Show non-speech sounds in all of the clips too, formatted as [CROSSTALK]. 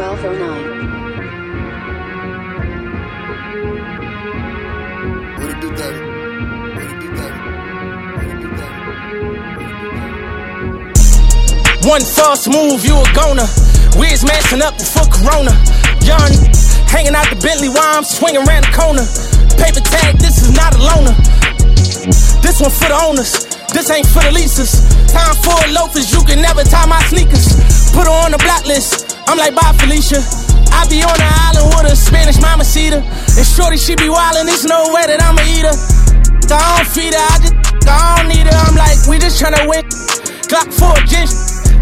1209. What it do, daddy? What it do, daddy? What it do, daddy? One false move, you a goner. Wiz messing up before Corona. Young, hanging out the Bentley while I'm swinging around the corner. Paper tag, this is not a loaner. This one for the owners. This ain't for the leases. Time for loafers, you can never tie my sneakers. Put her on the block list. I'm like, bye, Felicia. I be on the island with a Spanish mama cedar. And shorty, she be wildin', there's no way that I'ma eat her. I don't feed her, I just, I don't need her. I'm like, we just tryna win. Glock 4 ginch.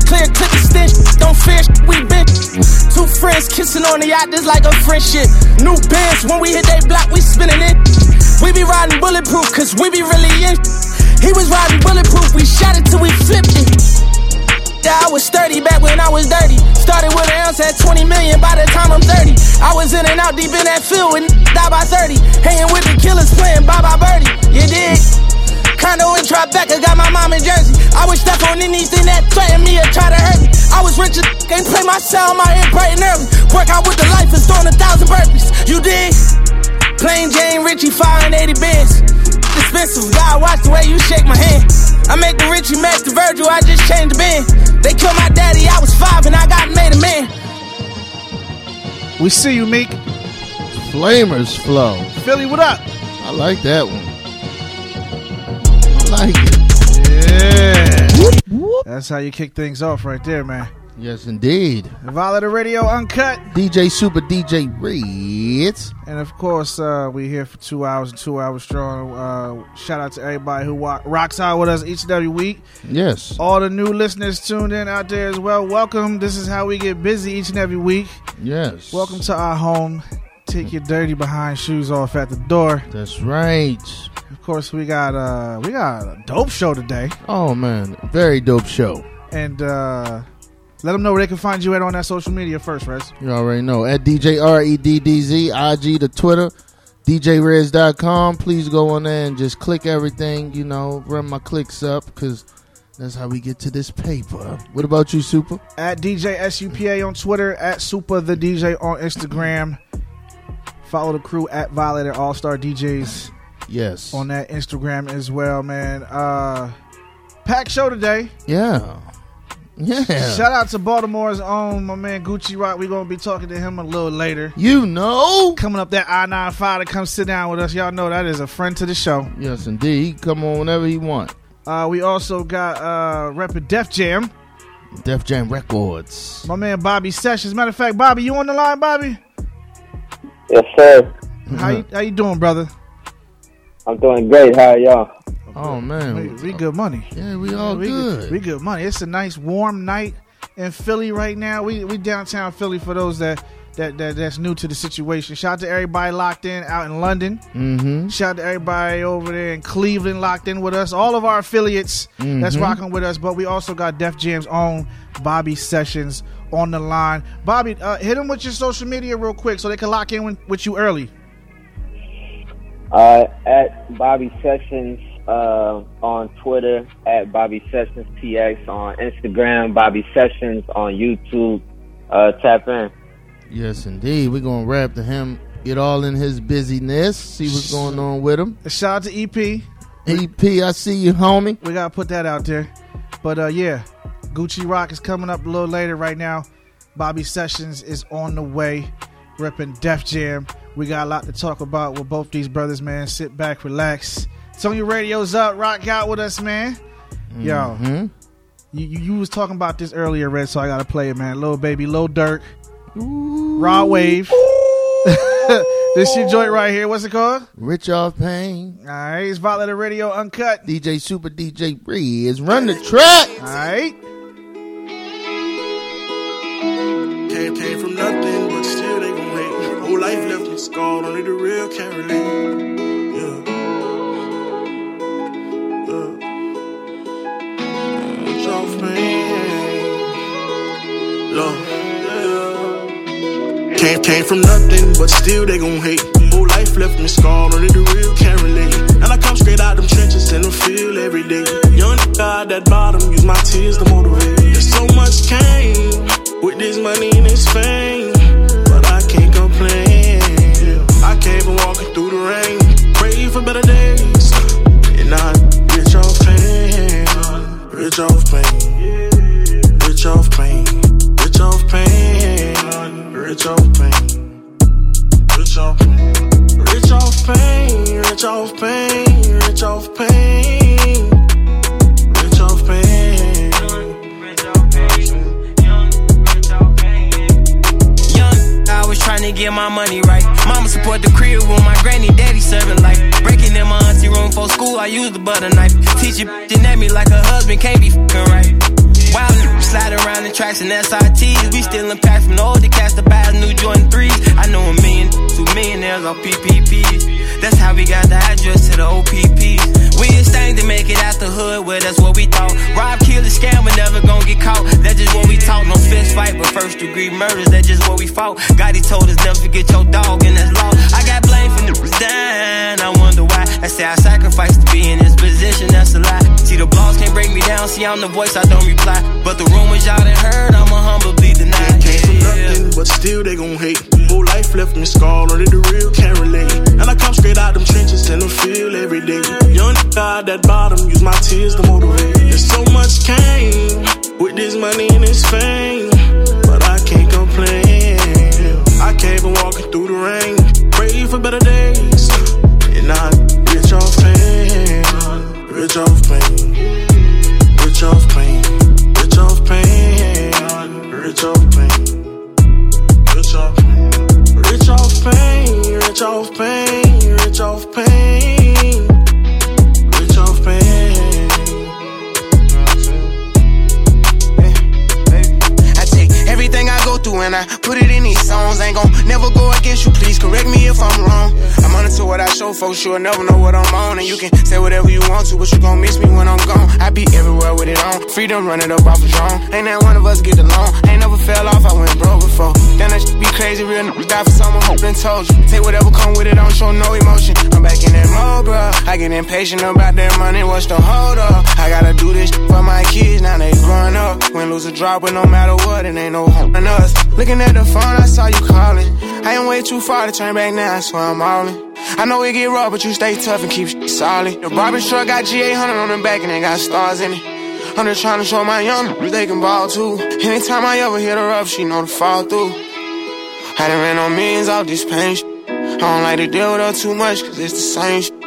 Clear clip the stench. Don't fish, we bitch. Two friends kissing on the yacht, just like a friendship. New bands, when we hit they block, we spinning it. We be riding bulletproof, cause we be really in. He was riding bulletproof, we shot it till we flipped it. I was 30 back when I was dirty. Started with an ounce at 20 million by the time I'm 30. I was in and out deep in that field and die by 30. Hanging with the killers playing bye bye birdie. You dig? Condo in Tribeca, got my mom in Jersey. I would step on anything that threatened me or try to hurt me. I was rich as can't play my sound, my head bright and early. Work out with the life and throwing a thousand burpees. You dig? Plain Jane Richie, 580 bins. Expensive, God, watch the way you shake my hand. I make the Richie match the Virgil, I just changed the band. They killed my daddy, I was five and I got made a man. We see you, Meek. Flamers flow. Philly, what up? I like that one. I like it. Yeah. That's how you kick things off right there, man. Yes, indeed. Violator Radio Unkut. DJ Supa DJ Reddz. And of course, uh, we here for two hours and two hours strong. Uh, shout out to everybody who wa- rocks out with us each and every week. Yes. All the new listeners tuned in out there as well. Welcome. This is how we get busy each and every week. Yes. Welcome to our home. Take your dirty behind shoes off at the door. That's right. Of course, we got uh we got a dope show today, Oh man, very dope show. and uh let them know where they can find you at on that social media first, Reddz. You already know. At DJ R E D D Z, IG to Twitter, DJReddz.com. Please go on there and just click everything, you know, run my clicks up because that's how we get to this paper. What about you, Supa? At DJ SUPA on Twitter, at Supa the DJ on Instagram. Follow the crew at Violator All Star DJs Yes. on that Instagram as well, man. Uh packed show today. yeah. Yeah. Shout out to Baltimore's own my man Gucci Rock. We're gonna be talking to him a little later. you know. Coming up that I 95 to come sit down with us. Y'all know that is a friend to the show. Yes, indeed. He come on whenever he want. Uh, we also got uh repping Def Jam. Def Jam Records. My man Bobby Sessions. Matter of fact, Bobby, you on the line, Bobby? Yes, sir. How you how you doing, brother? I'm doing great. How are y'all? Oh man. We, we good money. Yeah, we all we good. We good money. It's a nice warm night in Philly right now. We we downtown Philly for those that that, that that's new to the situation. Shout out to everybody locked in out in London. mm-hmm. Shout out to everybody over there in Cleveland locked in with us. All of our affiliates that's Mhm. rocking with us. But we also got Def Jam's own Bobby Sessions on the line. Bobby, uh, hit them with your social media real quick so they can lock in with, with you early. Uh, at Bobby Sessions uh, on Twitter, at Bobby Sessions TX on Instagram, Bobby Sessions on YouTube. Uh, tap in. Yes, indeed. We're gonna wrap to him, get all in his busyness, see what's going on with him. Shout out to EP. EP, I see you, homie. We gotta put that out there. But uh, yeah, Gucci Rock is coming up a little later right now. Bobby Sessions is on the way, repping Def Jam. We got a lot to talk about with both these brothers, man. Sit back, relax. Tone your radios up, rock out with us, man. Yo, Hmm? you, you you was talking about this earlier, Red, so I gotta play it, man. Lil Baby, Lil Durk, Rod Wave. [LAUGHS] this your joint right here. What's it called? Rich off pain. All right, it's Violator Radio Unkut. DJ Supa DJ Reddz. Run the track. All right. Came, came from nothing, but still they gon' hate. Whole life left me scarred, only the real can relate. off me. Look, yeah. Came, came from nothing, but still they gon' hate. Whole life left me scarred, only the real can relate. And I come straight out them trenches in the field every day. Young God at bottom, use my tears to motivate. There's so much came with this money and this fame, but I can't complain. I came from walking through the rain, pray for better days, and I rich off fame, rich off. Murders, that's just what we fought. God, he told us never forget your dog, and that's law. I got blamed for the down. I wonder why. I say I sacrificed to be in this position, that's a lie. See, the blogs can't break me down. See, I'm the voice, I don't reply. But the rumors y'all done heard, I'ma humbly deny. Came from nothing, but still they gon' hate. Whole life left me scarred, only the real can relate. And I come straight out them trenches in the field every day. Young God that bottom, use my tears to motivate. There's so much came with this money and this fame, better days, show folks, you'll never know what I'm on. And you can say whatever you want to, but you gon' miss me when I'm gone. I be everywhere with it on. Freedom running up off a drone. Ain't that one of us get along. Ain't never fell off, I went broke before. Then that be crazy, real niggas die for someone who been told you. Take whatever come with it, don't show no emotion. I'm back in that mode, bro. I get impatient about that money, what's the hold up? I gotta do this for my kids, now they growing up. Win, lose, a drop, but no matter what, it ain't no hope us. Looking at the phone, I saw you calling. I ain't way too far to turn back now, so I'm all in. I know it get rough, but you stay tough and keep solid. The barber truck got G800 on the back and they got stars in it. I'm just trying to show my young they can ball too. Anytime I ever hit her up, she know to fall through. I done ran on millions off this pain. I don't like to deal with her too much, cause it's the same.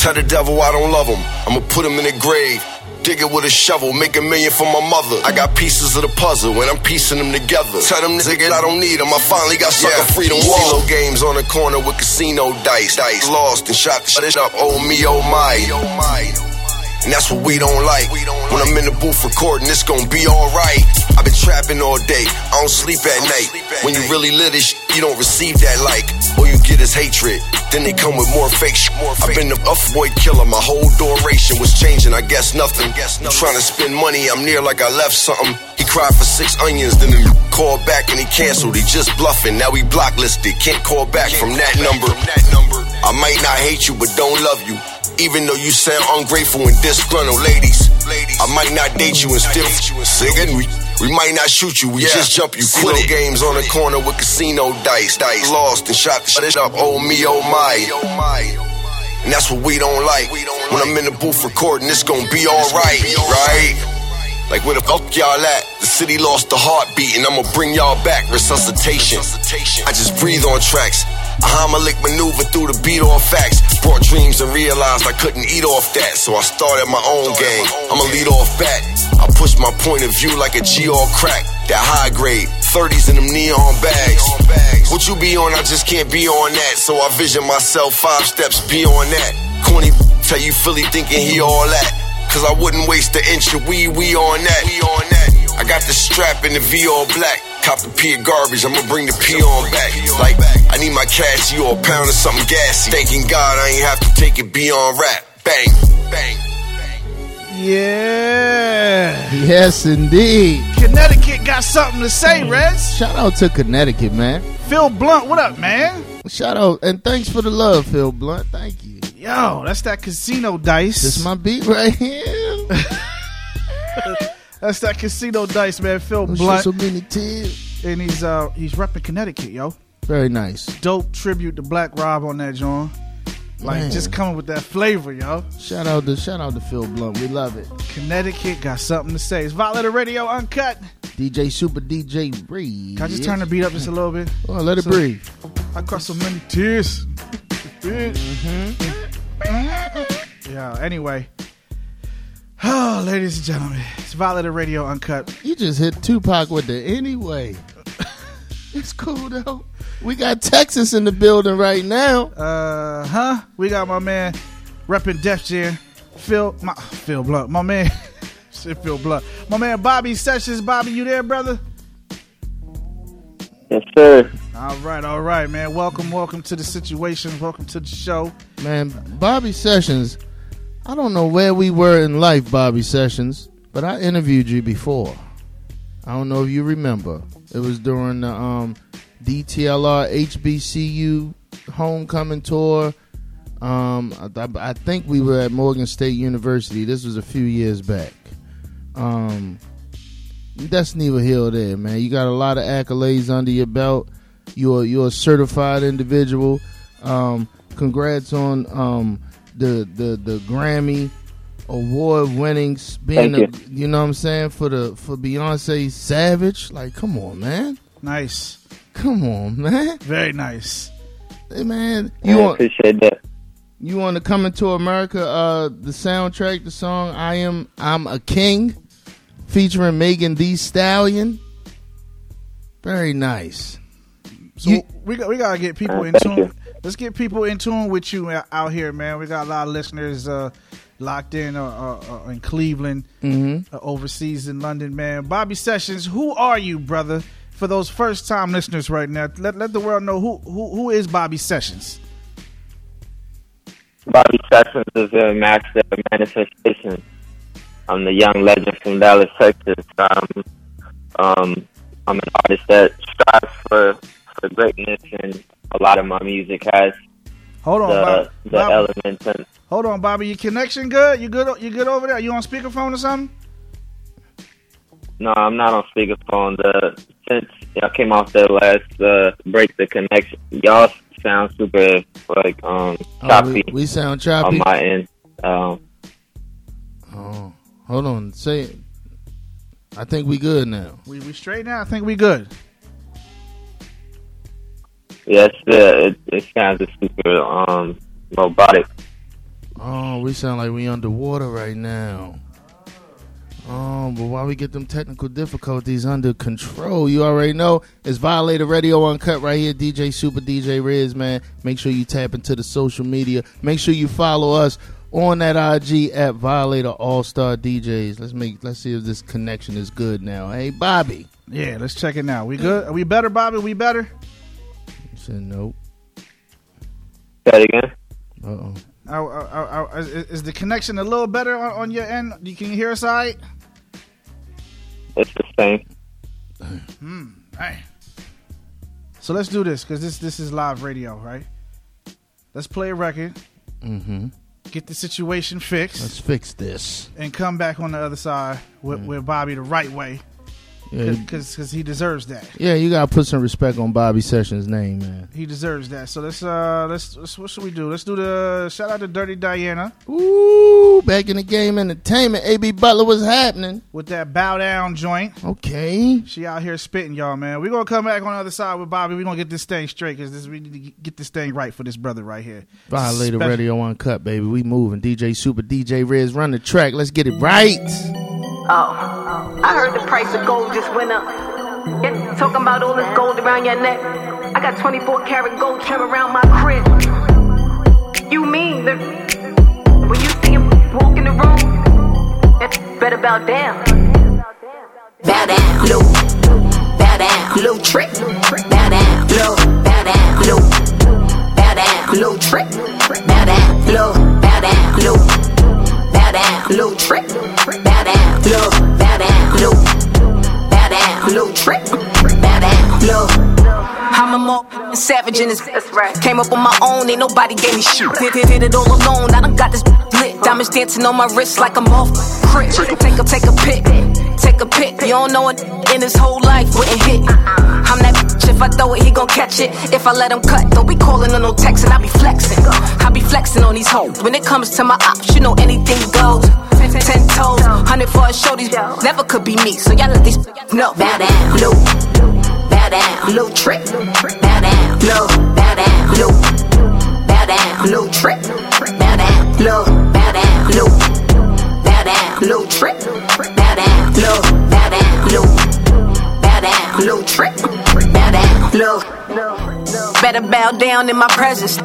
Tell the devil I don't love him. I'ma put him in the grave. Dig it with a shovel, make a million for my mother. I got pieces of the puzzle and I'm piecing them together. Tell them niggas I don't need them. I finally got sucker freedom. Wall games on the corner with casino dice. Dice lost and shot the shit up. Oh me, oh my. And that's what we don't like. When I'm in the booth recording, it's gonna be alright. I've been trapping all day, I don't sleep at night. When you really lit this, sh- you don't receive that like. All you get is hatred. Then they come with more fake sh- more I've been the up boy killer, my whole duration was changing, I guess nothing. You trying to spend money, I'm near like I left something. He cried for six onions, then he called back and he canceled. He just bluffing, now he blocklisted. Can't call back from that number. that number I might not hate you, but don't love you. Even though you sound ungrateful and disgruntled, ladies. ladies. I might not date you and still Nigga, we, we might not shoot you, we just jump you. Quit games on the corner with casino dice. Dice lost and shot the shit up. Oh me, oh my. And that's what we don't like. When I'm in the booth recording, it's gonna be alright, right? Like where the fuck y'all at? The city lost the heartbeat, and I'ma bring y'all back. Resuscitation. I just breathe on tracks. A Heimlich maneuver through the beat on facts. Brought dreams and realized I couldn't eat off that, so I started my own game. I'ma lead off bat. I push my point of view like a G all crack. That high grade, 30s in them neon bags. What you be on, I just can't be on that. So I vision myself five steps beyond that. Corny tell you Philly thinking he all that. Cause I wouldn't waste an inch of weed, we on that. We on that. I got the strap in the V all black. Cop the P of garbage, I'ma bring the P on back. Like, I need my cash, you a pound of something gassy. Thanking God I ain't have to take it beyond rap. Bang, bang. Yeah. Yes, indeed. Connecticut got something to say, Reddz. Shout out to Connecticut, man. Phil Blunt, what up, man? Shout out and thanks for the love, Phil Blunt. Thank you. Yo, that's that casino dice. This is my beat right here. [LAUGHS] That's that casino dice, man. Phil shed Blunt, so many tears. and he's uh he's repping Connecticut, yo. Very nice. Dope tribute to Black Rob on that joint. Like Man. just coming with that flavor, yo. Shout out to shout out to Phil Blunt. We love it. Connecticut got something to say. It's Violator Radio Unkut. DJ Supa DJ Reddz. Can I just turn the beat up just a little bit? Oh, let it So- breathe. I got so many tears. [LAUGHS] Yeah, anyway. Oh, ladies and gentlemen, it's Violator Radio Unkut. You just hit Tupac with the anyway. [LAUGHS] it's cool though. We got Texas in the building right now. Uh huh. We got my man repping Def Jam, Phil, my, Phil Blunt. My man, [LAUGHS] shit, Phil Blunt. My man Bobby Sessions. Bobby, you there, brother? Yes, sir. All right, all right, man. Welcome, welcome to the situation. Welcome to the show. Man, Bobby Sessions. I don't know where we were in life, Bobby Sessions, but I interviewed you before. I don't know if you remember. It was during the um, DTLR HBCU homecoming tour. Um, I, I think we were at Morgan State University. This was a few years back. Um, that's neither here or there, man. You got a lot of accolades under your belt. You're you're a certified individual. Um, congrats on um, the the the Grammy award winnings being Thank a, you know what I'm saying for the for Beyonce Savage. Like, come on, man. Nice, Come on, man. very nice. Hey, man. I You want appreciate that. you want to come into America? Uh, the soundtrack, the song "I Am I'm a King," featuring Megan Thee Stallion. Very nice. So You- we got we gotta get people Uh, in tune. you. Let's get people in tune with you out- here, man. We got a lot of listeners uh, locked in uh, uh, uh, in Cleveland, Mm-hmm. uh, overseas in London, man. Bobby Sessions, who are you, brother? For those first time listeners right now, let let the world know who who, who is Bobby Sessions. Bobby Sessions is a master of manifestation. I'm the young legend from Dallas, Texas. Um, um, I'm an artist that strives for, for greatness, and a lot of my music has Hold on, the, Bob, the Bob- elements and hold on, Bobby. Your connection good? You good? You good over there? You on speakerphone or something? No, I'm not on speakerphone. The since y'all came off the last uh, break, the connection y'all sound super like um Oh, choppy we, we sound choppy on my end. Um, Oh, hold on. Say it. I think we good now. We we straight now. I think we good. Yes, yeah, it, it sounds super um robotic. Oh, we sound like we underwater right now. Oh, but while we get them technical difficulties under control, you already know it's Violator Radio Unkut right here. DJ Supa DJ Reddz, man. Make sure you tap into the social media. Make sure you follow us on that IG at Violator All Star DJs. Let's make let's see if this connection is good now. Hey, Bobby. Yeah, let's check it now. We good? Are we better, Bobby? We better? He said nope. Say that again. Uh oh. Uh, uh, uh, is, is the connection a little better on, on your end? You can hear us all right? It's the same. Hmm. Hey. So let's do this because this this is live radio, right? Let's play a record, Mm-hmm. get the situation fixed, Let's fix this. and come back on the other side with, with Bobby the right way Yeah, because he deserves that. yeah, you gotta put some respect on Bobby Sessions' name, man. He deserves that. So let's uh let's, let's what should we do? Let's do the shout out to Dirty Diana Ooh, back in the game entertainment. AB Butler was happening. with that bow down joint. Okay. She out here spitting, y'all, man. We're gonna come back on the other side with Bobby. We're gonna get this thing straight because this we need to get this thing right for this brother right here. Violator Special- Radio Unkut, baby. We moving. DJ Supa, DJ Reddz, run the track. Let's get it right. Oh, I heard the price of gold just went up. Yeah, talking about all this gold around your neck. I got 24 karat gold trim around my crib. You mean that when you see him walk in the room, it better bow down. Bow down, low. Bow down, low trick. Bow down, low. Bow down, low. Bow down, low trick. Bow down, low. Bow down, low. Bow down, trick. Bow down, low. Bow down, low. Bow down, trick. Bow down, low. I'm a more savage in this. Came up on my own, ain't nobody gave me shit. Did, did, did it all alone, I done got this lit. Diamonds dancing on my wrist like I'm off crib. Take a, take a pic, take a pic. You don't know it in his whole life wouldn't hit. I'm that bitch, if I throw it, he gon' catch it. If I let him cut, don't be calling on no text and I be flexing. I be flexing on these hoes. When it comes to my ops, you know anything goes. Ten toes, hundred for a show, these never could be me. So y'all let these know. Bow down, low, bow down, low trick, bow down, low, bow down, low, bow down, low trick, bow down, low, bow down, low, bow down, low trick, Better bow down in my presence.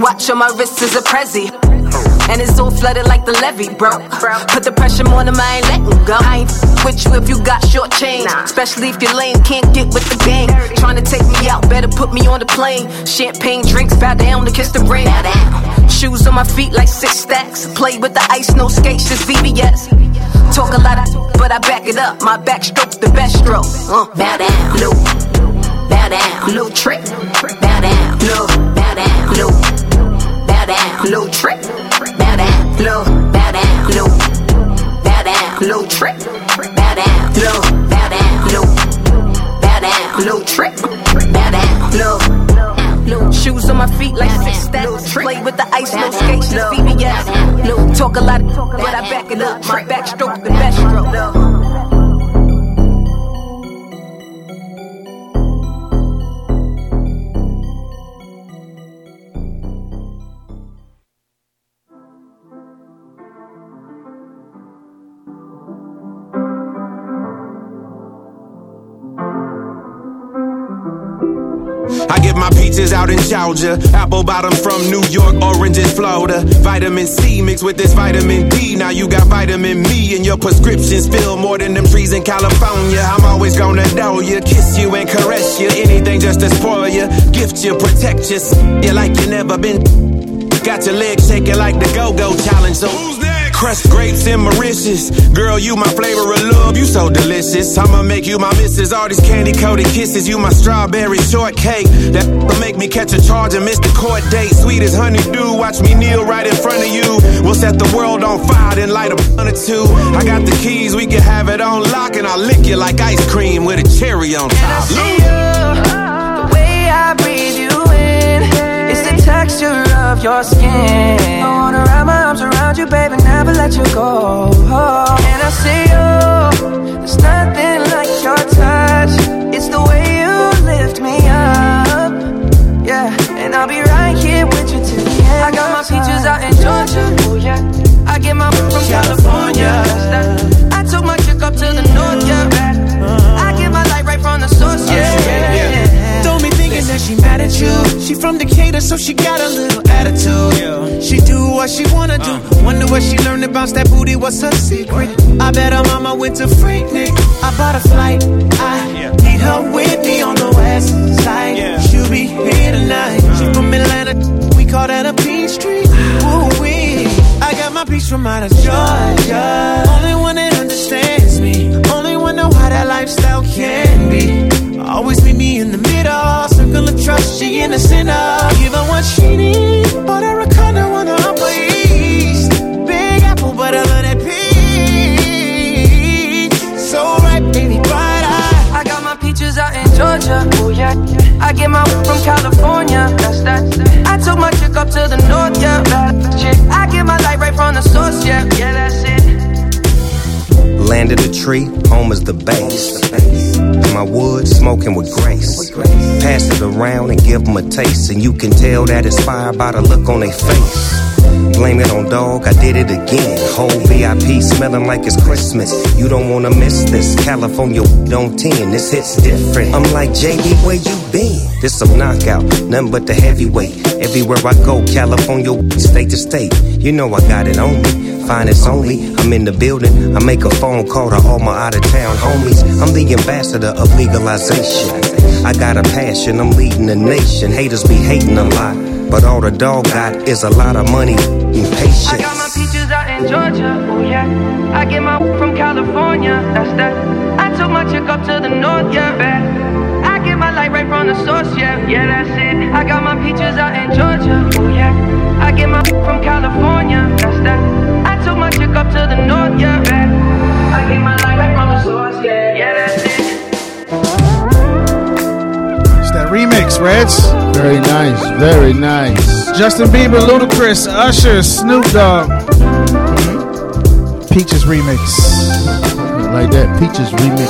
Watch on my wrist is a prezi. And it's all flooded like the levee, bro. Put the pressure on him, I ain't letting go. I ain't with you if you got short change. Especially if your lane can't get with the gang. Trying to take me out, better put me on the plane. Champagne drinks, bow down to kiss the ring. Bow down. Shoes on my feet like six stacks. Play with the ice, no skates, just VVS. Talk a lot, of, but I back it up. My backstroke, the best stroke. Uh, bow down, low. Bow down, low trick. Bow low. Bow down, low. Bow down, low trick. Bow down, low. Bow down, low. Bow down, low trick. Bow down, low. Bow down, low. Bow down, low trick. Bow down, low. Shoes on my feet like six stacks. Play with the ice, no skates, just VVS. Low. Talk a lot, but I back it up. My backstroke, the best stroke. Peaches out in Georgia, apple bottom from New York, oranges Florida. Vitamin C mixed with this vitamin D. Now you got vitamin me, and your prescriptions fill more than them trees in California. I'm always gonna know you, kiss you and caress you. Anything just to spoil you, gift you, protect you, you like you never been. Got your legs shaking like the go-go challenge. So who's next? Crushed grapes and Mauritius. Girl, you my flavor of love, you so delicious. I'ma make you my missus. All these candy coated kisses, you my strawberry shortcake. That'll make me catch a charge and miss the court date. Sweet as honeydew, watch me kneel right in front of you. We'll set the world on fire, then light a blunt or two. I got the keys, we can have it on lock, and I'll lick you like ice cream with a cherry on top. The way I breathe you in is the texture of your skin. I wanna wrap my arms around you, baby, never let you go. And I say, oh, there's nothing like your touch. It's the way you lift me up. Yeah, and I'll be right here with you till the end. I got my peaches out in Georgia. Oh yeah. I get my from California. I took my chick up to the north, yeah. I get my light right from the source, yeah. Don't be thinking that she mad at you. She from Decatur, so she got a little attitude. She do what she wanna do. Uh. Wonder what she learned about that booty. What's her secret? I bet her mama went to Freaknik. I bought a flight. I need her with me on the west side. She'll be here tonight. She uh. from Atlanta. We call that a peach tree. Ooh wee. I got my peach from out of Georgia. Only one that understands me. Only one know how that lifestyle can be. Always meet me in the middle, circle of trust, she in the center. Give her what she need, but her a condo on the upper east. Big apple, but I love that peach. So right, baby, bright eye. I got my peaches out in Georgia. Oh yeah. I get my from California. That's that. I took my chick up to the north, yeah. I get my light right from the source, yeah. Yeah, that's it. Land of the tree, home is the base. In my wood, smoking with grace. Oh, Pass it around and give them a taste, and you can tell that it's fire by the look on their face. Blame it on dog, I did it again. Whole VIP smelling like it's Christmas. You don't wanna miss this. California on 10, this hits different. I'm like, JB, where you been? This some knockout, nothing but the heavyweight. Everywhere I go, California, state to state. You know I got it on me. Finest only, I'm in the building. I make a phone call to all my out of town homies. I'm the ambassador of legalization. I got a passion, I'm leading the nation. Haters be hating a lot, but all the dog got is a lot of money and patience. I got my peaches out in Georgia. Oh yeah. I get my from California. That's that. I took my chick up to the north, yeah. Bet. I get my light right from the source, yeah. Yeah, that's it. I got my peaches out in Georgia. Oh yeah. I get my from California. That's that. I took my chick up to the north, yeah. Bet. I get my light right from the source, yeah. Nice, Reddz. Very nice. Very nice. Justin Bieber, Ludacris, Usher, Snoop Dogg. Peaches remix. Like that Peaches remix.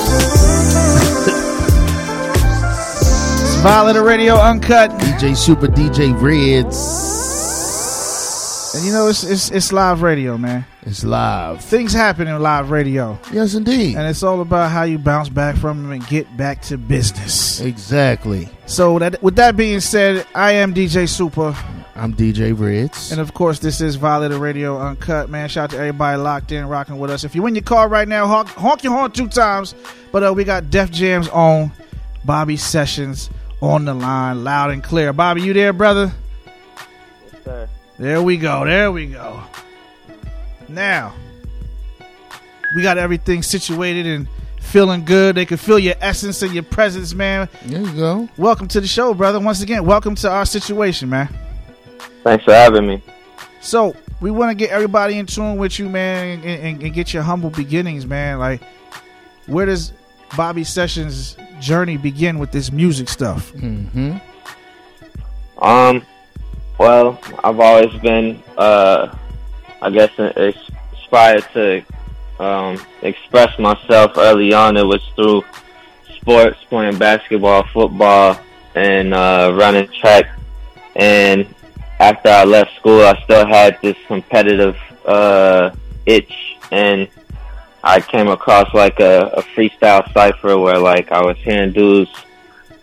It's Violator Radio Unkut. DJ Supa DJ Reddz. And you know, it's, it's it's live radio, man. It's live. Things happen in live radio. Yes, indeed. And it's all about how you bounce back from them and get back to business. Exactly. So that with that being said, I am DJ Supa. I'm DJ Reddz. And of course, this is Violator Radio Unkut, man. Shout out to everybody locked in, rocking with us. If you're in your car right now, honk, honk your horn two times. But uh, we got Def Jams on, Bobby Sessions on the line, loud and clear. Bobby, you there, brother? Yes, sir. There we go. There we go. Now, we got everything situated and feeling good. They can feel your essence and your presence, man. There you go. Welcome to the show, brother. Once again, welcome to our situation, man. Thanks for having me. So, we want to get everybody in tune with you, man, and, and, and get your humble beginnings, man. Like, where does Bobby Sessions' journey begin with this music stuff? Mm-hmm. Um, well, I've always been, uh, I guess, inspired to um, express myself early on. It was through sports, playing basketball, football, and uh, running track. And after I left school, I still had this competitive uh, itch, and I came across like a, a freestyle cipher where like I was hearing dudes,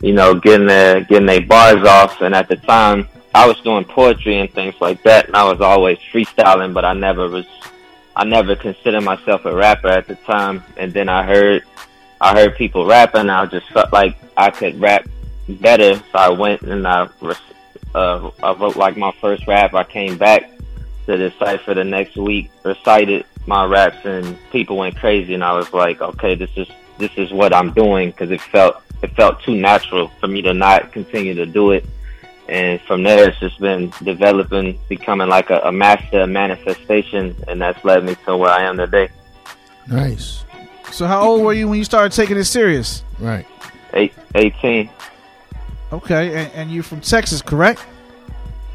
you know, getting their getting their bars off, and at the time I was doing poetry and things like that, and I was always freestyling, but I never was, I never considered myself a rapper at the time. And then I heard, I heard people rapping, and I just felt like I could rap better, so I went and I, uh, I wrote like my first rap. I came back to the cipher the next week, recited my raps, and people went crazy, and I was like, okay, this is this is what I'm doing because it felt it felt too natural for me to not continue to do it and from there it's just been developing becoming like a, a master manifestation and that's led me to where i am today Nice. So, how old were you when you started taking it serious? Right. Eight, 18 Okay, and, and you're from Texas, correct?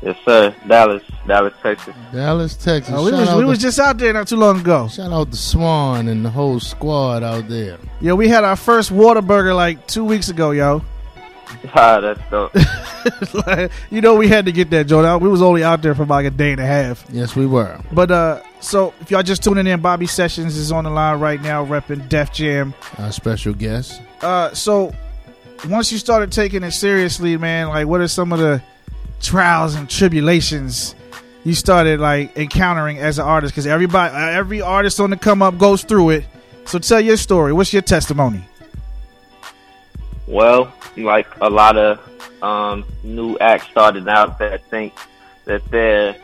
yes sir dallas dallas texas Dallas, Texas. Oh, we was we to- was just out there not too long ago. Shout out to Swan and the whole squad out there. Yo, we had our first Whataburger like two weeks ago, yo. Ah that's dope [LAUGHS] Like, you know, we had to get that, Joe. We was only out there for like a day and a half. Yes, we were. But uh, so if y'all just tuning in, Bobby Sessions is on the line right now, repping Def Jam. Our special guest. Uh, so once you started taking it seriously, man, like what are some of the trials and tribulations you started like encountering as an artist? Because everybody, every artist on the come up goes through it. So tell your story. What's your testimony? Well, like a lot of um, new acts started out that think that they're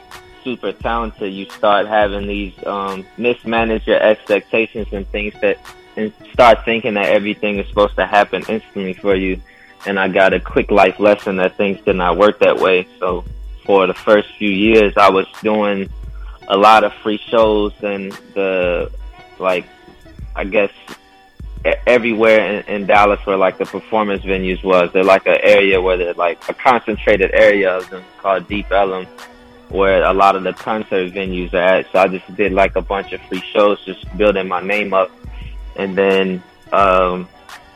super talented, you start having these um, mismanage your expectations and things that, and start thinking that everything is supposed to happen instantly for you. And I got a quick life lesson that things did not work that way. So for the first few years, I was doing a lot of free shows and the like, I guess everywhere in, in Dallas where like the performance venues was. They're like an area where they're like a concentrated area of them called Deep Ellum, where a lot of the concert venues are at. So I just did like a bunch of free shows, just building my name up, and then um,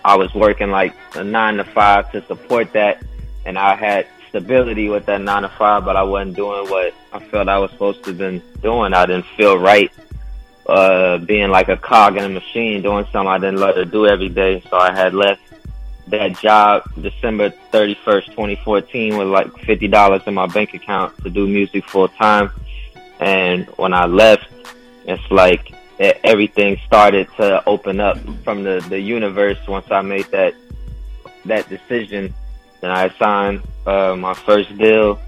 I was working like a nine to five to support that, and I had stability with that nine to five, but I wasn't doing what I felt I was supposed to been doing. I didn't feel right uh, being like a cog in a machine, doing something I didn't love to do every day. So I had left that job December 31st, 2014 with like $50 in my bank account to do music full time. And when I left, it's like everything started to open up from the, the universe once I made that, that decision. Then I signed, uh, my first deal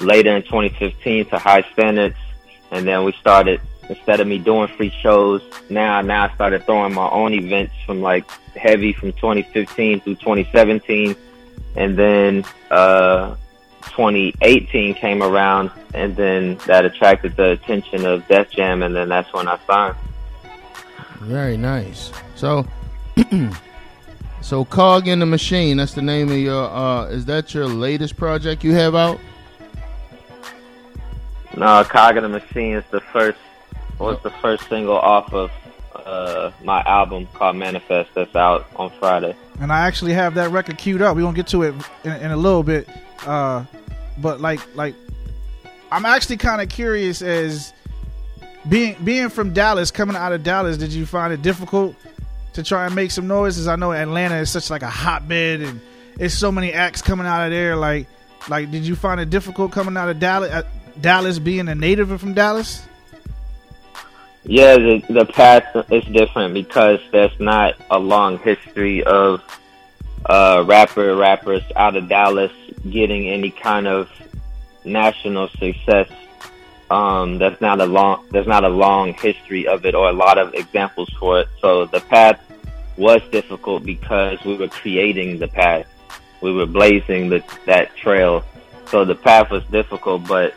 later in 2015 to High Standards. And then we started instead of me doing free shows, now now I started throwing my own events from like heavy from 2015 through 2017, and then uh, 2018 came around, and then that attracted the attention of Def Jam, and then that's when I signed. Very nice. So, [CLEARS THROAT] So Cog in the Machine, that's the name of your uh is that your latest project you have out? No, Cog in the Machine is the first was the first single off of uh, my album called Manifest that's out on Friday. and I actually have that record queued up. We're gonna get to it in, in a little bit. Uh, but like like I'm actually kind of curious as being being from Dallas, coming out of Dallas, did you find it difficult to try and make some noise? noises? I know Atlanta is such like a hotbed and it's so many acts coming out of there. Like like did you find it difficult coming out of Dallas uh, Dallas being a native from Dallas? Yeah, the, the path is different because there's not a long history of uh, rapper rappers out of Dallas getting any kind of national success. Um, there's not a long there's not a long history of it or a lot of examples for it. So the path was difficult because we were creating the path. We were blazing the, that trail. So the path was difficult, but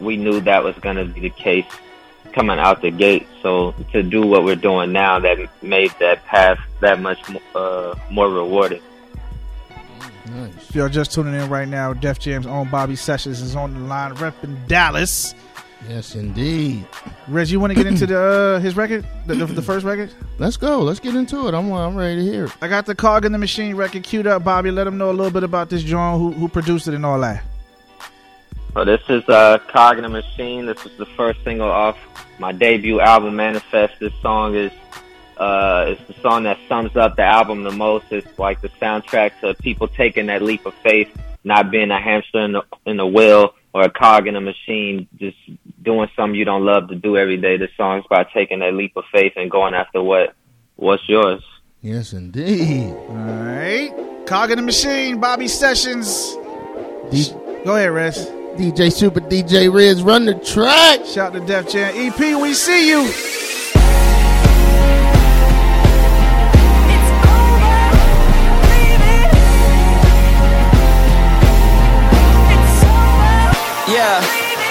we knew that was going to be the case coming out the gate. So to do what we're doing now, that made that path that much uh, more rewarding. If y'all just tuning in right now, Def Jam's own Bobby Sessions is on the line repping Dallas. Yes, indeed. Reg, you want to get into the uh, his record, the, the, the first record? Let's go. Let's get into it. I'm I'm ready to hear it. I got the Cog in the Machine record queued up. Bobby, let them know a little bit about this joint, who who produced it, and all that. So this is uh, Cog in the Machine. This is the first single off my debut album, Manifest. This song is uh, it's the song that sums up the album the most. It's like the soundtrack to people taking that leap of faith, not being a hamster in the, in the wheel or a cog in a machine, just doing something you don't love to do every day. This song's about taking that leap of faith and going after what what's yours. Yes, indeed. All right, Cog in the Machine, Bobby Sessions. D- Go ahead, Reddz. DJ Supa DJ Reddz run the track. Shout to Def Jam EP. We see you. Yeah.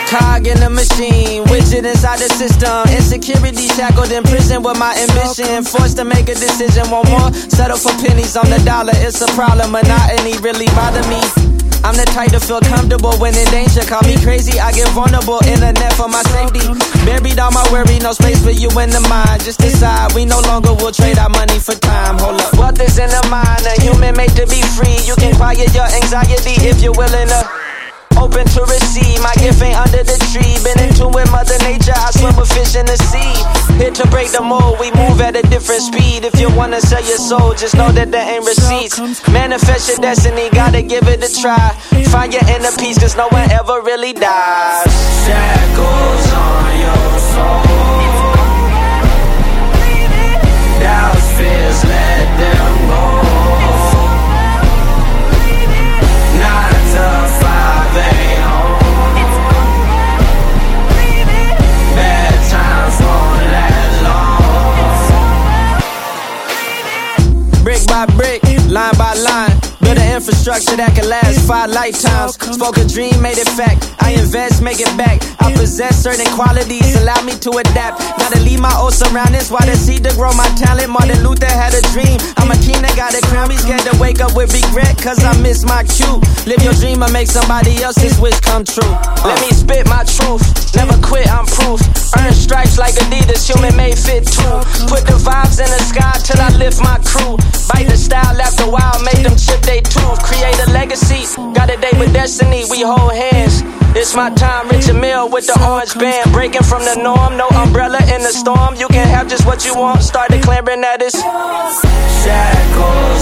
Cog in the machine, widget inside the system. Insecurity shackled in prison with my ambition. Forced to make a decision, one more. Settle for pennies on the dollar, it's a problem. Monotony really bother me. I'm the type to feel comfortable when in danger. Call me crazy, I get vulnerable. in a net for my safety. Buried all my worry, no space for you in the mind. Just decide we no longer will trade our money for time. Hold up. Wealth is in the mind, a human made to be free. You can quiet your anxiety if you're willing to. Open to receive, my gift ain't under the tree. Been in tune with Mother Nature, I swim with fish in the sea. Here to break the mold, we move at a different speed. If you wanna sell your soul, just know that there ain't receipts. Manifest your destiny, gotta give it a try. Find your inner peace, cause no one ever really dies. Shackles on your soul. Doubts, fears, let them Infrastructure that can last five lifetimes. Spoke a dream, made it fact. I invest, make it back. I possess certain qualities, allow me to adapt. Gotta leave my old surroundings while the seed to grow my talent. Martin Luther had a dream. I'm a king that got a crown. Be scared to wake up with regret, cause I miss my cue. Live your dream and make somebody else's wish come true. Let me spit my truth. Never quit, I'm proof. Earn stripes like Adidas, human made fit too. Put the vibes in the sky till I lift my crew. Bite the style after a while, make them chip they tooth. Create a legacy. Got a day with destiny, we hold hands. It's my time, Richard Mille with the orange band. Breaking from the norm, no umbrella in the storm. You can have just what you want. Start declaring that it's shackles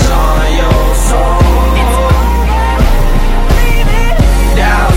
on your soul. Down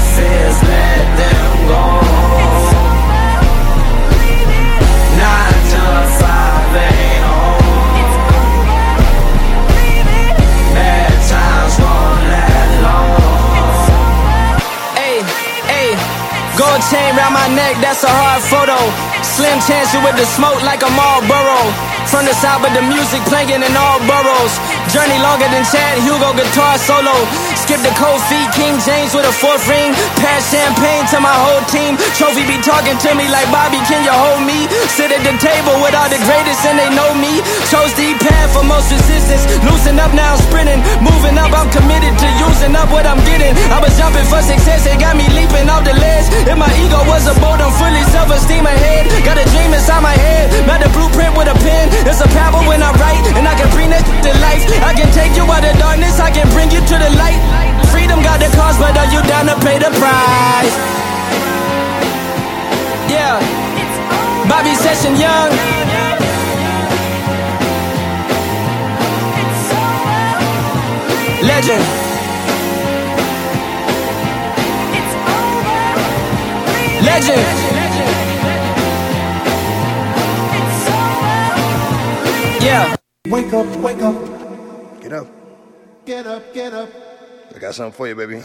gold chain round my neck, that's a hard photo. Slim chance you with the smoke like a Marlboro. From the south, but the music playing in all boroughs. Journey longer than Chad Hugo guitar solo. Skip the cold feet, King James with a fourth ring. Pass champagne to my whole team. Trophy be talking to me like Bobby, can you hold me? Sit at the table with all the greatest and they know me. Chose the path for most resistance. Loosen up now, I'm sprinting. Moving up, I'm committed to using up what I'm getting. I was jumping for success, it got me leaping off the ledge. If my ego was a boat, I'm fully self esteem ahead. Got a dream inside my head. Made the blueprint with a pen. It's a power when I write, and I can bring that to life. I can take you out of darkness, I can bring you to the light. Freedom got the cost, but are you down to pay the price? Yeah. Bobby Session Young. Legend. Legend. Wake up, wake up. Get up. Get up, get up. I got something for you, baby.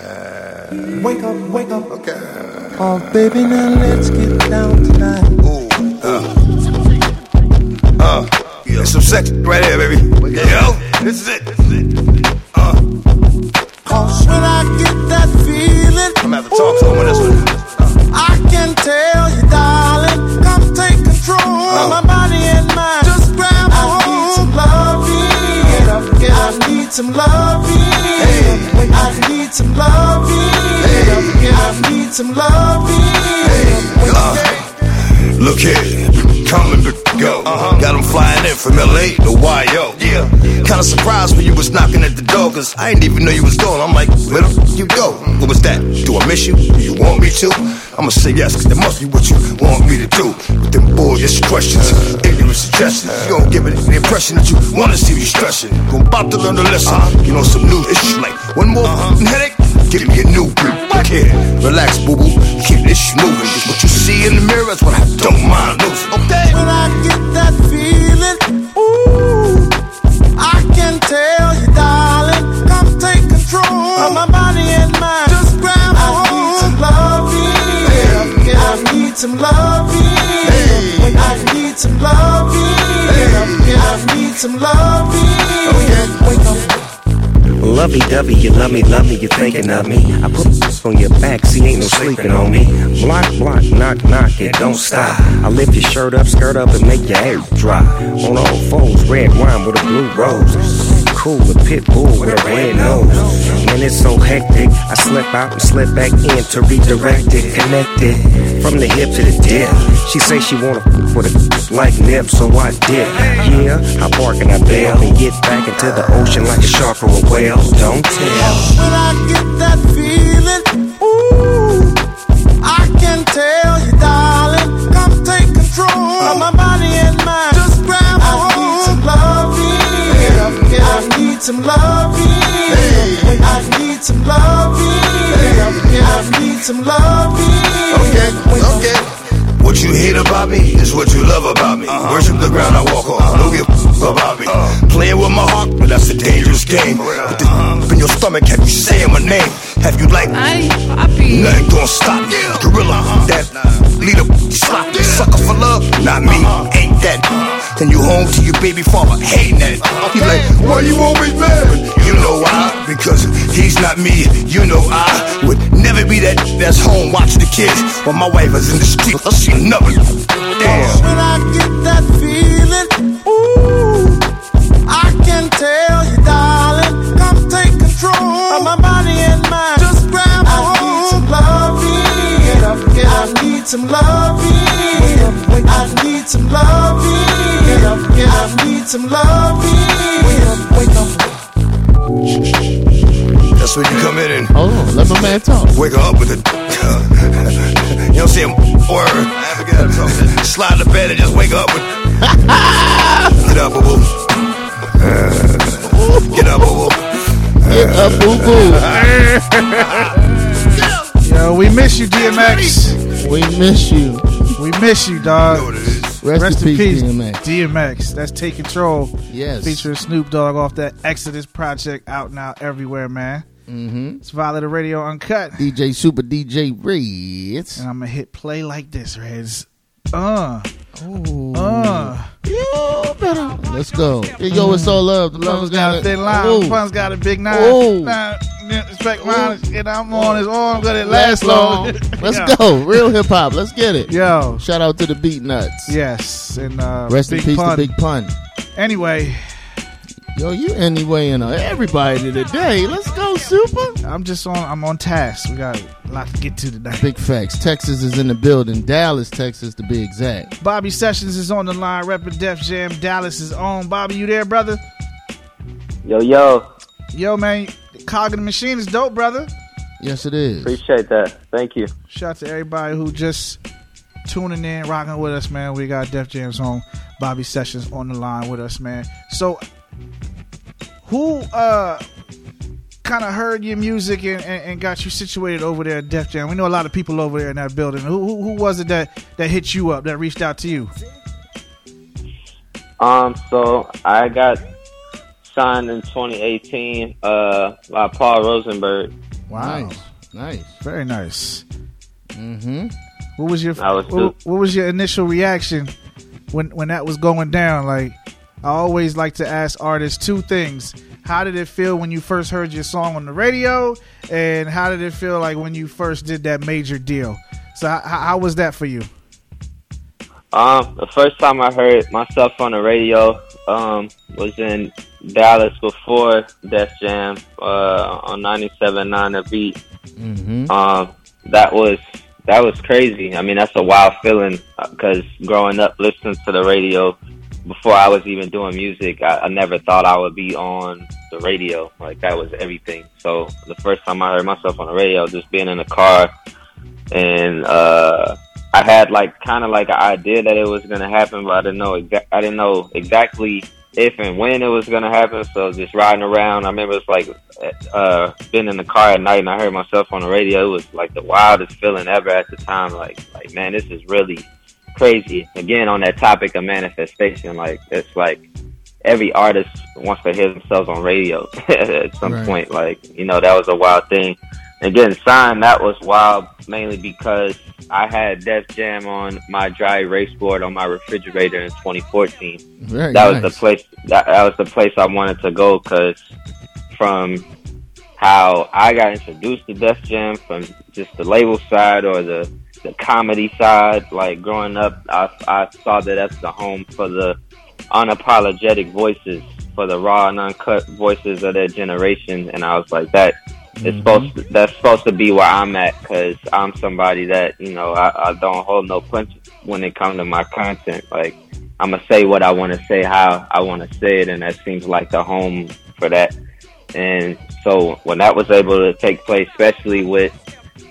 Wake up, wake up. Okay. Oh, baby, now let's get down tonight. Ooh. Uh. Uh. Yeah, some sex right here, baby. Yo, this is it. This is it. Uh. Cause when I get that feeling, I'm gonna have to talk to him on this one. I can tell you, darling, Some loving. I need some loving. I need some loving. Uh, look here, coming to go. Flying in from LA to YO. Yeah, kinda surprised when you was knocking at the door, cause I didn't even know you was going. I'm like, where the f- you go? What was that? Do I miss you? Do you want me to? I'ma say yes, cause that must be what you want me to do. With them boyish questions, ignorant suggestions. You don't give it the impression that you wanna see you stressing. I'm about to learn a lesson. You know, some new issues like one more f***ing headache. Give me a new group. Kid, relax, boo boo. Keep this shit moving. Cause what you see in the mirror is what I don't mind losing. Okay. When I get that feeling, ooh, I can tell you, darling, come take control of my body and mind. Just grab a hold. I need some loving. I need some loving. I need some loving. Oh, Lovey dovey, you love me, love me, you're thinking of me. I put this on your back, see, ain't no sleeping on me. Block, block, knock, knock, it don't stop. I lift your shirt up, skirt up, and make your hair dry. On all fours, red wine with a blue rose. Cool, a pit bull with a red nose. And it's so hectic, I slip out and slip back in to redirect it, connect it. From the hip to the dip. She say she wanna f- with a like nip, so I dip. Yeah, I bark and I bail and get back into the ocean like a shark or a whale. Don't tell. When I get that feeling, ooh, I can tell you, darling, come take control of my body and mind. Need some loving. I need some loving. I need some loving. Okay, okay. What you hate about me is what you love about me. Uh-huh. Worship the ground I walk on. Don't give a f- about me. Uh-huh. Playing with my heart, but that's a dangerous game. With this up in your stomach, have you saying my name? Have you like me? nothing gonna stop? Me. Gorilla, that leader, slop, sucker for love. Not me, uh-huh. ain't that. Then you home to your baby father, hating that. He's like, why you always mad? You know why? Because he's not me. You know I would never be that that's home watching the kids while my wife is in the street. She another. Damn. When I get that feeling, ooh, I can tell I need some loving. I need some loving. I need some loving. That's when you come in and Hold on, let my man talk. wake up with a. [LAUGHS] you know what I'm saying? Word. Slide the bed and just wake up with. [LAUGHS] Get up, boo boo. Get up, boo boo. Get up, boo boo. [LAUGHS] Yo, we miss you, DMX. We miss you. We miss you, dog. Rest, in peace, DMX. DMX. That's Take Control. Yes. Featuring Snoop Dogg off that Exodus project out now everywhere, man. Mm-hmm. It's Violator Radio Unkut. DJ Supa DJ Reddz. And I'm going to hit play like this, Reddz. Uh. Ooh. Uh. Let's go. Here you go, it's all love. The Love's got a thin line. Ooh. Fun's got a big nine. Ooh. Nah, respect mine. And I'm on his arm. Let it Last last long. long. [LAUGHS] Let's Yo. go. Real hip hop. Let's get it. Yo. Shout out to the Beatnuts. Yes. And uh, Rest big in peace pun. to Big Pun. Anyway, Yo, you anyway in everybody today. Let's go, Supa. I'm just on. I'm on task. We got a lot to get to today. Big facts. Texas is in the building. Dallas, Texas, to be exact. Bobby Sessions is on the line, repping Def Jam. Dallas is on. Bobby, you there, brother? Yo, yo. Yo, man. Cog in the Machine is dope, brother. Yes, it is. Appreciate that. Thank you. Shout out to everybody who just tuning in, rocking with us, man. We got Def Jam's home. Bobby Sessions on the line with us, man. So who uh kind of heard your music and, and, and, got you situated over there at Def Jam? We know a lot of people over there in that building. Who, who, who was it that that hit you up, that reached out to you? Um, so I got signed in 2018 uh, by Paul Rosenberg. Wow, nice, nice, very nice. Mm-hmm. What was your was what, what was your initial reaction when when that was going down? Like I always like to ask artists two things. How did it feel when you first heard your song on the radio? And how did it feel like when you first did that major deal? So, how, how was that for you? Um, the first time I heard myself on the radio um, was in Dallas before Def Jam uh, on 97.9 The Beat. Mm-hmm. Um, that was that was crazy. I mean, that's a wild feeling because growing up listening to the radio before I was even doing music, I, I never thought I would be on the radio. Like that was everything. So the first time I heard myself on the radio, just being in the car, and uh, I had like kind of like an idea that it was gonna happen, but I didn't know exa- I didn't know exactly if and when it was gonna happen. So just riding around, I remember it's like uh, being in the car at night and I heard myself on the radio. It was like the wildest feeling ever at the time. Like like man, this is really crazy. Again, on that topic of manifestation, like it's like every artist wants to hear themselves on radio [LAUGHS] at some Right. point. Like you know, that was a wild thing. And getting signed, that was wild, mainly because I had Def Jam on my dry erase board on my refrigerator in 2014. Very that was the place. That, that was the place I wanted to go because from how I got introduced to Def Jam from just the label side or the the comedy side. Like growing up, I I saw that that's the home for the unapologetic voices, for the raw and uncut voices of that generation, and I was like that. It's supposed to, that's supposed to be where I'm at because I'm somebody that you know I, I don't hold no punches when it comes to my content. Like I'm gonna say what I want to say, how I want to say it, and that seems like the home for that. And so when that was able to take place, especially with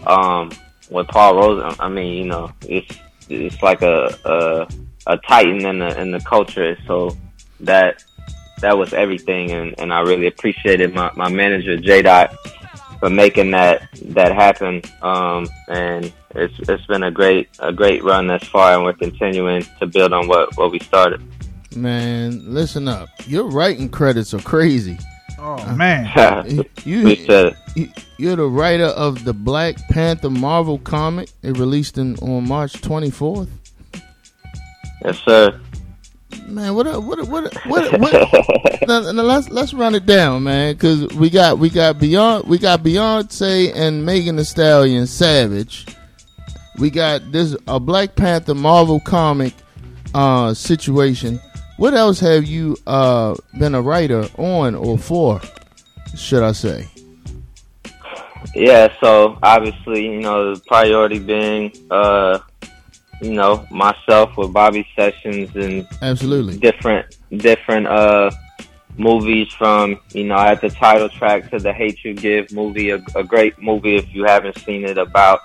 um with Paul Rosen, I mean, you know, it's it's like a a, a titan in the in the culture. So that that was everything, and, and I really appreciated my, my manager J Dot for making that that happen. Um, and it's it's been a great a great run thus far, and we're continuing to build on what what we started. Man, listen up. Your writing credits are crazy. Oh man, [LAUGHS] you, [LAUGHS] you are the writer of the Black Panther Marvel comic. It released in on March 24th. Yes, sir. Man, what a- what a- what a- what a- what? [LAUGHS] now, now let's let's run it down, man, because we got we got Beyond we got Beyonce and Megan Thee Stallion Savage. We got this a Black Panther Marvel comic uh situation. What else have you uh been a writer on or for? Should I say? Yeah, so obviously, you know, the priority being, uh, you know, myself with Bobby Sessions and Absolutely. different, different, uh, movies from, you know, at the title track to the Hate You Give movie, a, a great movie if you haven't seen it about,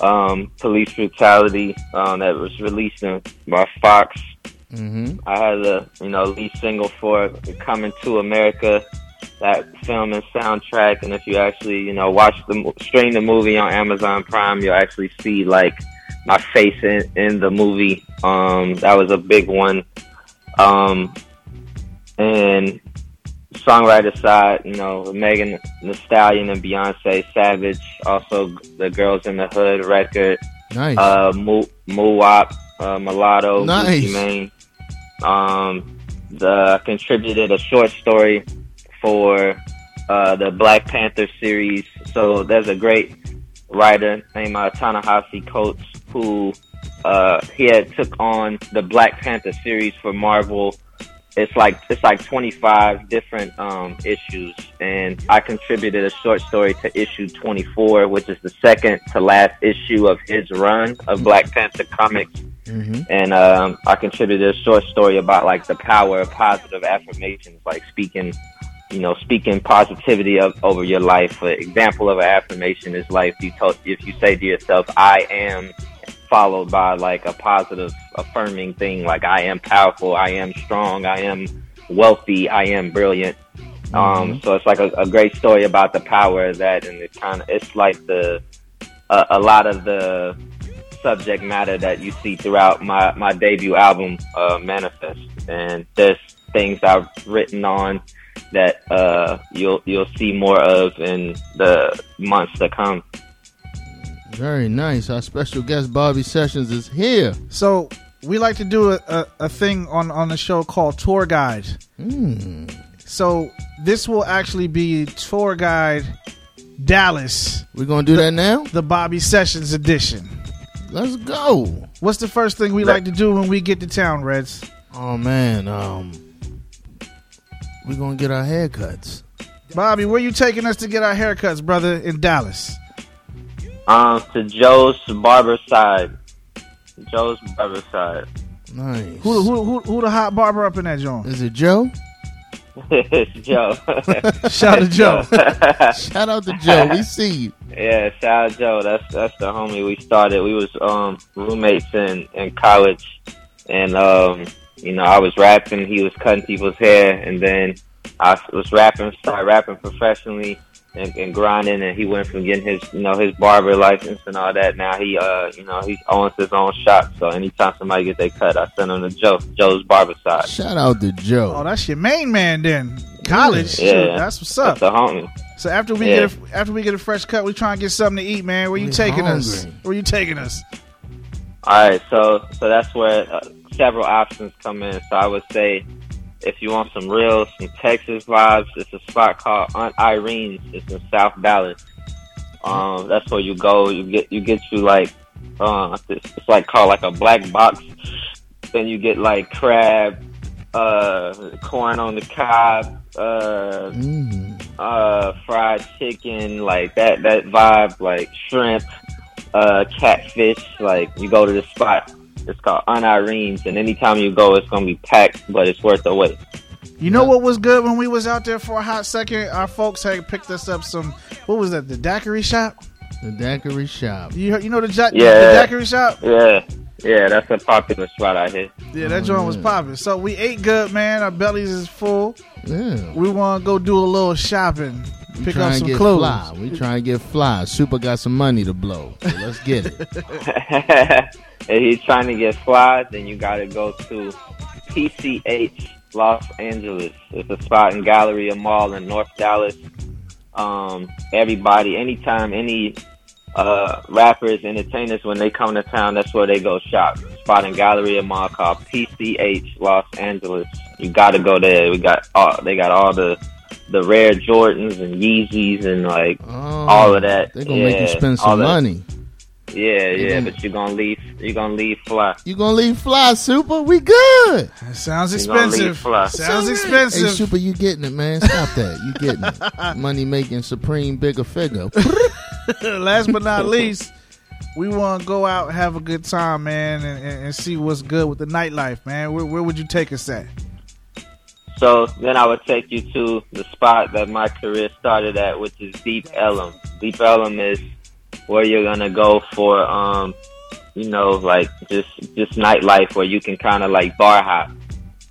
um, police brutality, um, that was released in, by Fox. Mm-hmm. I had a you know lead single for "Coming to America," that film and soundtrack. And if you actually you know watch the stream the movie on Amazon Prime, you'll actually see like my face in in the movie. Um, that was a big one. Um, and songwriter side, you know, Megan Thee Stallion and Beyonce Savage, also the Girls in the Hood record. Nice. Uh, Moo Wop, uh, Mulatto, Nice. Gucci Mane. Um, the contributed a short story for uh, the Black Panther series. So there's a great writer named uh, Ta-Nehisi Coates who uh, he had took on the Black Panther series for Marvel it's like it's like 25 different um, issues, and I contributed a short story to issue 24, which is the second to last issue of his run of Black Panther comics. Mm-hmm. And um, I contributed a short story about like the power of positive affirmations, like speaking, you know, speaking positivity of, over your life. An example of an affirmation is like you told, if you say to yourself, "I am," followed by like a positive affirming thing like I am powerful, I am strong, I am wealthy, I am brilliant. Um, so it's like a, a great story about the power of that, and it kind of it's like the a, a lot of the subject matter that you see throughout my my debut album, uh, Manifest, and there's things I've written on that uh, you'll you'll see more of in the months to come. Very nice. Our special guest Bobby Sessions is here. So we like to do a, a, a thing on on the show called tour guide. Mm. So this will actually be tour guide Dallas. We're gonna do that now. The Bobby Sessions edition. Let's go. What's the first thing we like to do when we get to town, Reddz? Oh man, um, we're gonna get our haircuts. Bobby, where you taking us to get our haircuts, brother, in Dallas? Um, to Joe's barber side. Joe's barber side. Nice. Who who who, who the hot barber up in that joint? Is it Joe? it's [LAUGHS] Joe. [LAUGHS] Shout out to Joe. [LAUGHS] Shout out to Joe. We see you. Yeah, shout out to Joe. That's that's the homie we started. We was um roommates in in college, and um you know I was rapping, he was cutting people's hair, and then I was rapping, started rapping professionally and, and grinding, and he went from getting his you know his barber license and all that. Now he uh you know he owns his own shop, so anytime somebody get their cut, I send them to Joe Joe's barber side. Shout out to Joe. Oh, that's your main man then. College. Yeah. Shoot, that's what's up. That's the homie. So after we Yeah. get a, after we get a fresh cut, we try and get something to eat, man. Where you We taking us? Where you taking us? All right, so so that's where uh, several options come in. So I would say, if you want some real, some Texas vibes, it's a spot called Aunt Irene's. It's in South Dallas. Um, that's where you go. You get you get you like, uh, it's, it's like called like a black box. Then you get like crab, uh, corn on the cob, uh, Mm. uh, fried chicken, like that that vibe, like shrimp, uh, catfish. Like you go to the spot, it's called Aunt Irene's, and anytime you go, it's gonna be packed, but it's worth the wait. You know what was good when we was out there for a hot second? Our folks had picked us up some. What was that? The daiquiri shop. The daiquiri shop. You you know the, ja- Yeah. the daiquiri shop? Yeah, yeah, that's a popular spot out here. Yeah, that joint was popping. So we ate good, man. Our bellies is full. Yeah. We want to go do a little shopping, We pick trying up to some get clothes. fly. We trying to get fly. Supa got some money to blow. So let's get it. [LAUGHS] [LAUGHS] if you're trying to get fly, then you gotta go to PCH Los Angeles. It's a spot in Galleria Mall in North Dallas. Um, everybody, anytime any uh, rappers, entertainers, when they come to town, that's where they go shop. Spot in Galleria Mall called PCH Los Angeles. You gotta go there. We got all, they got all the the rare Jordans and Yeezys and like all of that. They're gonna make you spend some that. Money. Yeah, yeah, gonna- but you're gonna leave. You're gonna leave fly. You gonna leave fly, Supa? We good. That sounds You gonna leave expensive. fly. Sounds Hey, expensive. Supa, you getting it, man? Stop that. You getting it. [LAUGHS] Money making supreme bigger figure. [LAUGHS] Last but not least, we want to go out and have a good time, man, and, and, and see what's good with the nightlife, man. Where, where would you take us at? So then I would take you to the spot that my career started at, which is Deep Ellum. Deep Ellum is where you're gonna go for, um, you know, like just just nightlife where you can kind of like bar hop,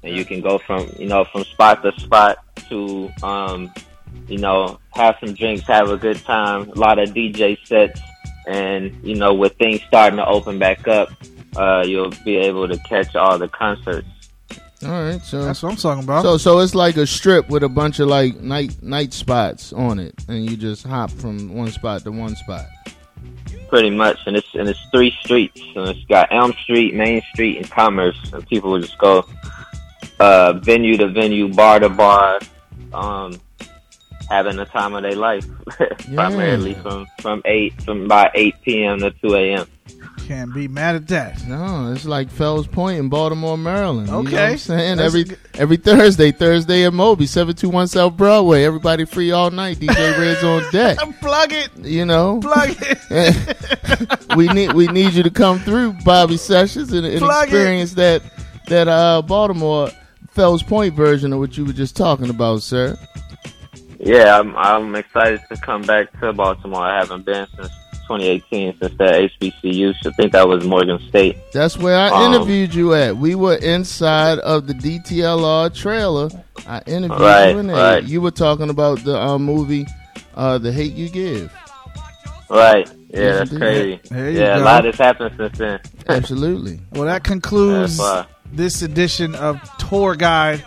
and you can go from you know from spot to spot to, um, you know, have some drinks, have a good time, a lot of DJ sets, and you know, with things starting to open back up, uh, you'll be able to catch all the concerts. All right, so That's what I'm talking about. so so it's like a strip with a bunch of like night night spots on it, and you just hop from one spot to one spot. Pretty much, and it's and it's three streets, and it's got Elm Street, Main Street, and Commerce, and people will just go uh, venue to venue, bar to bar, um, having the time of their life, [LAUGHS] primarily from from eight from by eight p.m. to two a.m. Can't be mad at that. No, it's like Fells Point in Baltimore, Maryland. You know what Okay. I'm saying That's every good. every Thursday, Thursday at Moby, seven two one South Broadway. Everybody free all night. DJ [LAUGHS] Reddz on deck. [LAUGHS] Plug it. You know, Plug it. we need we need you to come through Bobby Sessions and, and Plug it. experience that that uh, Baltimore Fells Point version of what you were just talking about, sir. Yeah, I'm I'm excited to come back to Baltimore. I haven't been since 2018 since that HBCU. I think that was Morgan State. That's where I Um, interviewed you at. We were inside of the DTLR trailer. I interviewed Right, you in there. right. You were talking about the uh, movie, uh, "The Hate You Give." Right. Yeah, Yes, that's crazy. There you yeah, go. a lot has happened since then. Absolutely. [LAUGHS] Well, that concludes this edition of Tour Guide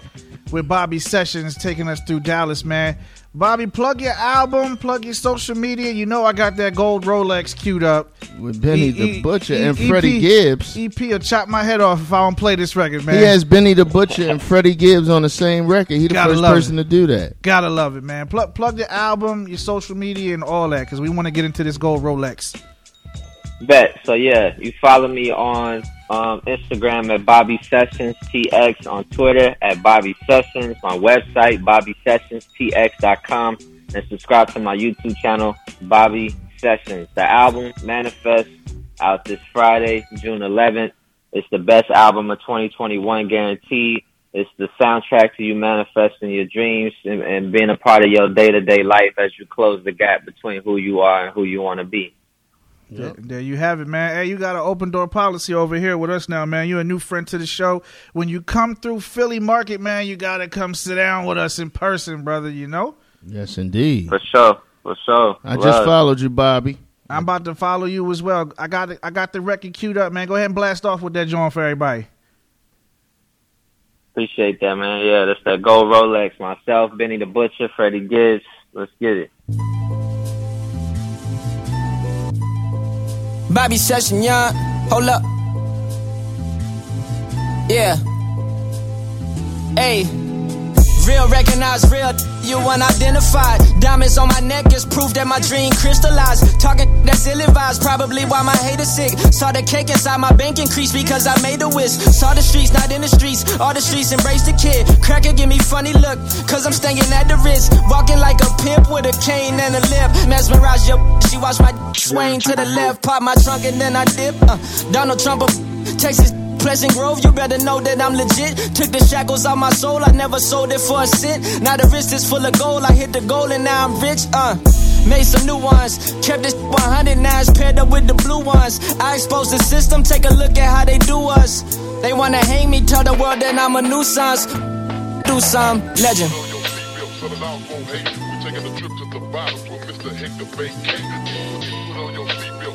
with Bobby Sessions taking us through Dallas, man. Bobby, plug your album, plug your social media. You know I got that gold Rolex queued up. With Benny E- the E- Butcher E- and EP Freddie Gibbs. EP will chop my head off if I don't play this record, man. He has Benny the Butcher and Freddie Gibbs on the same record. He the Gotta first love person to do that. Gotta love it, man. Plug plug your album, your social media, and all that, because we want to get into this gold Rolex. Bet. So yeah, you follow me on um, Instagram at Bobby Sessions TX, on Twitter at Bobby Sessions, my website BobbySessionsTX.com, and subscribe to my YouTube channel Bobby Sessions. The album Manifest out this Friday, June 11th. It's the best album of 2021, guaranteed. It's the soundtrack to you manifesting your dreams and, and being a part of your day to day life as you close the gap between who you are and who you want to be. There, there you have it, man. Hey, you got an open door policy over here with us now, man. You're a new friend to the show. When you come through Philly Market, man, you gotta come sit down with us in person, brother. You know. Yes, indeed. For sure. For sure. I just followed you, Bobby. I'm about to follow you as well. I got it. I got the record queued up, man. Go ahead and blast off with that joint for everybody. Appreciate that, man. Yeah, that's that gold Rolex. Myself, Benny the Butcher, Freddie Gibbs. Let's get it. Bobby Session, young. Hold up. Yeah. Hey. Real recognize real, you unidentified. Diamonds on my neck is proof that my dream crystallized. Talking that's ill advised, probably why my hate is sick. Saw the cake inside my bank increase because I made a wish. Saw the streets, not in the streets. All the streets embrace the kid. Cracker give me funny look, cause I'm staying at the wrist. Walking like a pimp with a cane and a lip. Mesmerize your, [LAUGHS] she watch my swing to the left. Pop my trunk and then I dip. Uh, Donald Trump of Texas. Pleasant Grove, you better know that I'm legit. Took the shackles off my soul, I never sold it for a cent. Now the wrist is full of gold, I hit the goal and now I'm rich. Uh, made some new ones, kept this 100 nines paired up with the blue ones. I exposed the system, take a look at how they do us. They wanna hang me, tell the world that I'm a nuisance. Do some legend.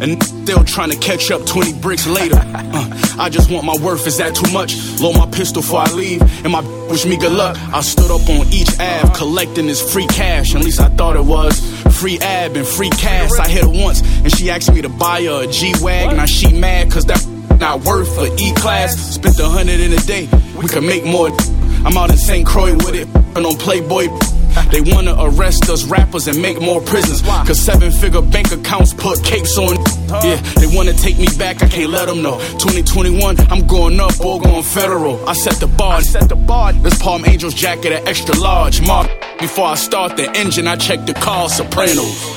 And still trying to catch up 20 bricks later. Uh, I just want my worth, is that too much? Load my pistol before I leave, and my wish me good luck. I stood up on each Ave, collecting this free cash. At least I thought it was. Free ab and free cash. I hit her once, and she asked me to buy her a G Wag. Now she mad, cause that not worth a E class. Spent a hundred in a day, we could make more. I'm out in St. Croix with it, and on Playboy. They wanna arrest us rappers and make more prisons. Cause seven figure bank accounts put capes on. Yeah, they wanna take me back, I can't let them know. 2021, I'm going up or going federal. I set the bar, I set the bar. This Palm Angels jacket at extra large. Mark, before I start the engine, I check the car, Sopranos.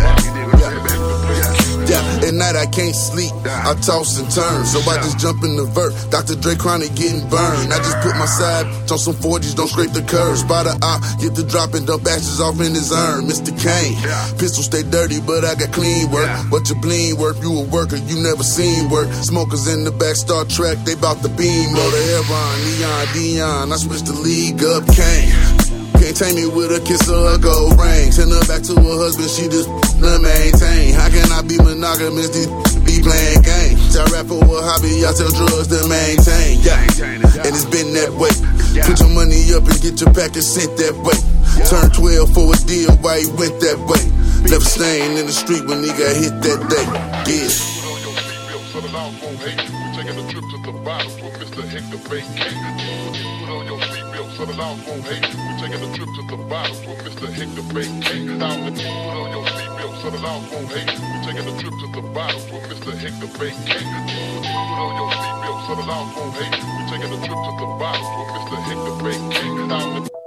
at night I can't sleep. I toss and turn, so I just jump in the vert. Dr. Dre chronic getting burned. I just put my side on some 40s, don't scrape the curves. By the eye, get the drop and dump ashes off in his urn. Mr. Kane, pistol stay dirty, but I got clean work. What you bling worth? You a worker, you never seen work. Smokers in the back, Star Trek, they bout the beam. Or the Heron, Leon, Dion. I switched the league up, Kane. Maintain me with a kiss or a gold ring. Send her back to her husband, she just to maintain. How can I be monogamous? These be playing games. I rap for a hobby, I sell drugs to maintain. Yeah, and it's been that way. Put your money up and get your package sent that way. Turn 12 for a deal, why he went that way. Left stain in the street when he got hit that day. Yeah. Taking a trip to the bottom Mr. Hector. The laws won't hate. We're taking a trip to the bottom with Mr. Hector Vacate. Put on your seatbelt so the laws won't hate. We're taking a trip to the bottom with Mr. Hector Vacate. Put on your seatbelt so the laws won't hate. We're taking a trip to the bottom with Mr. Hector Vacate.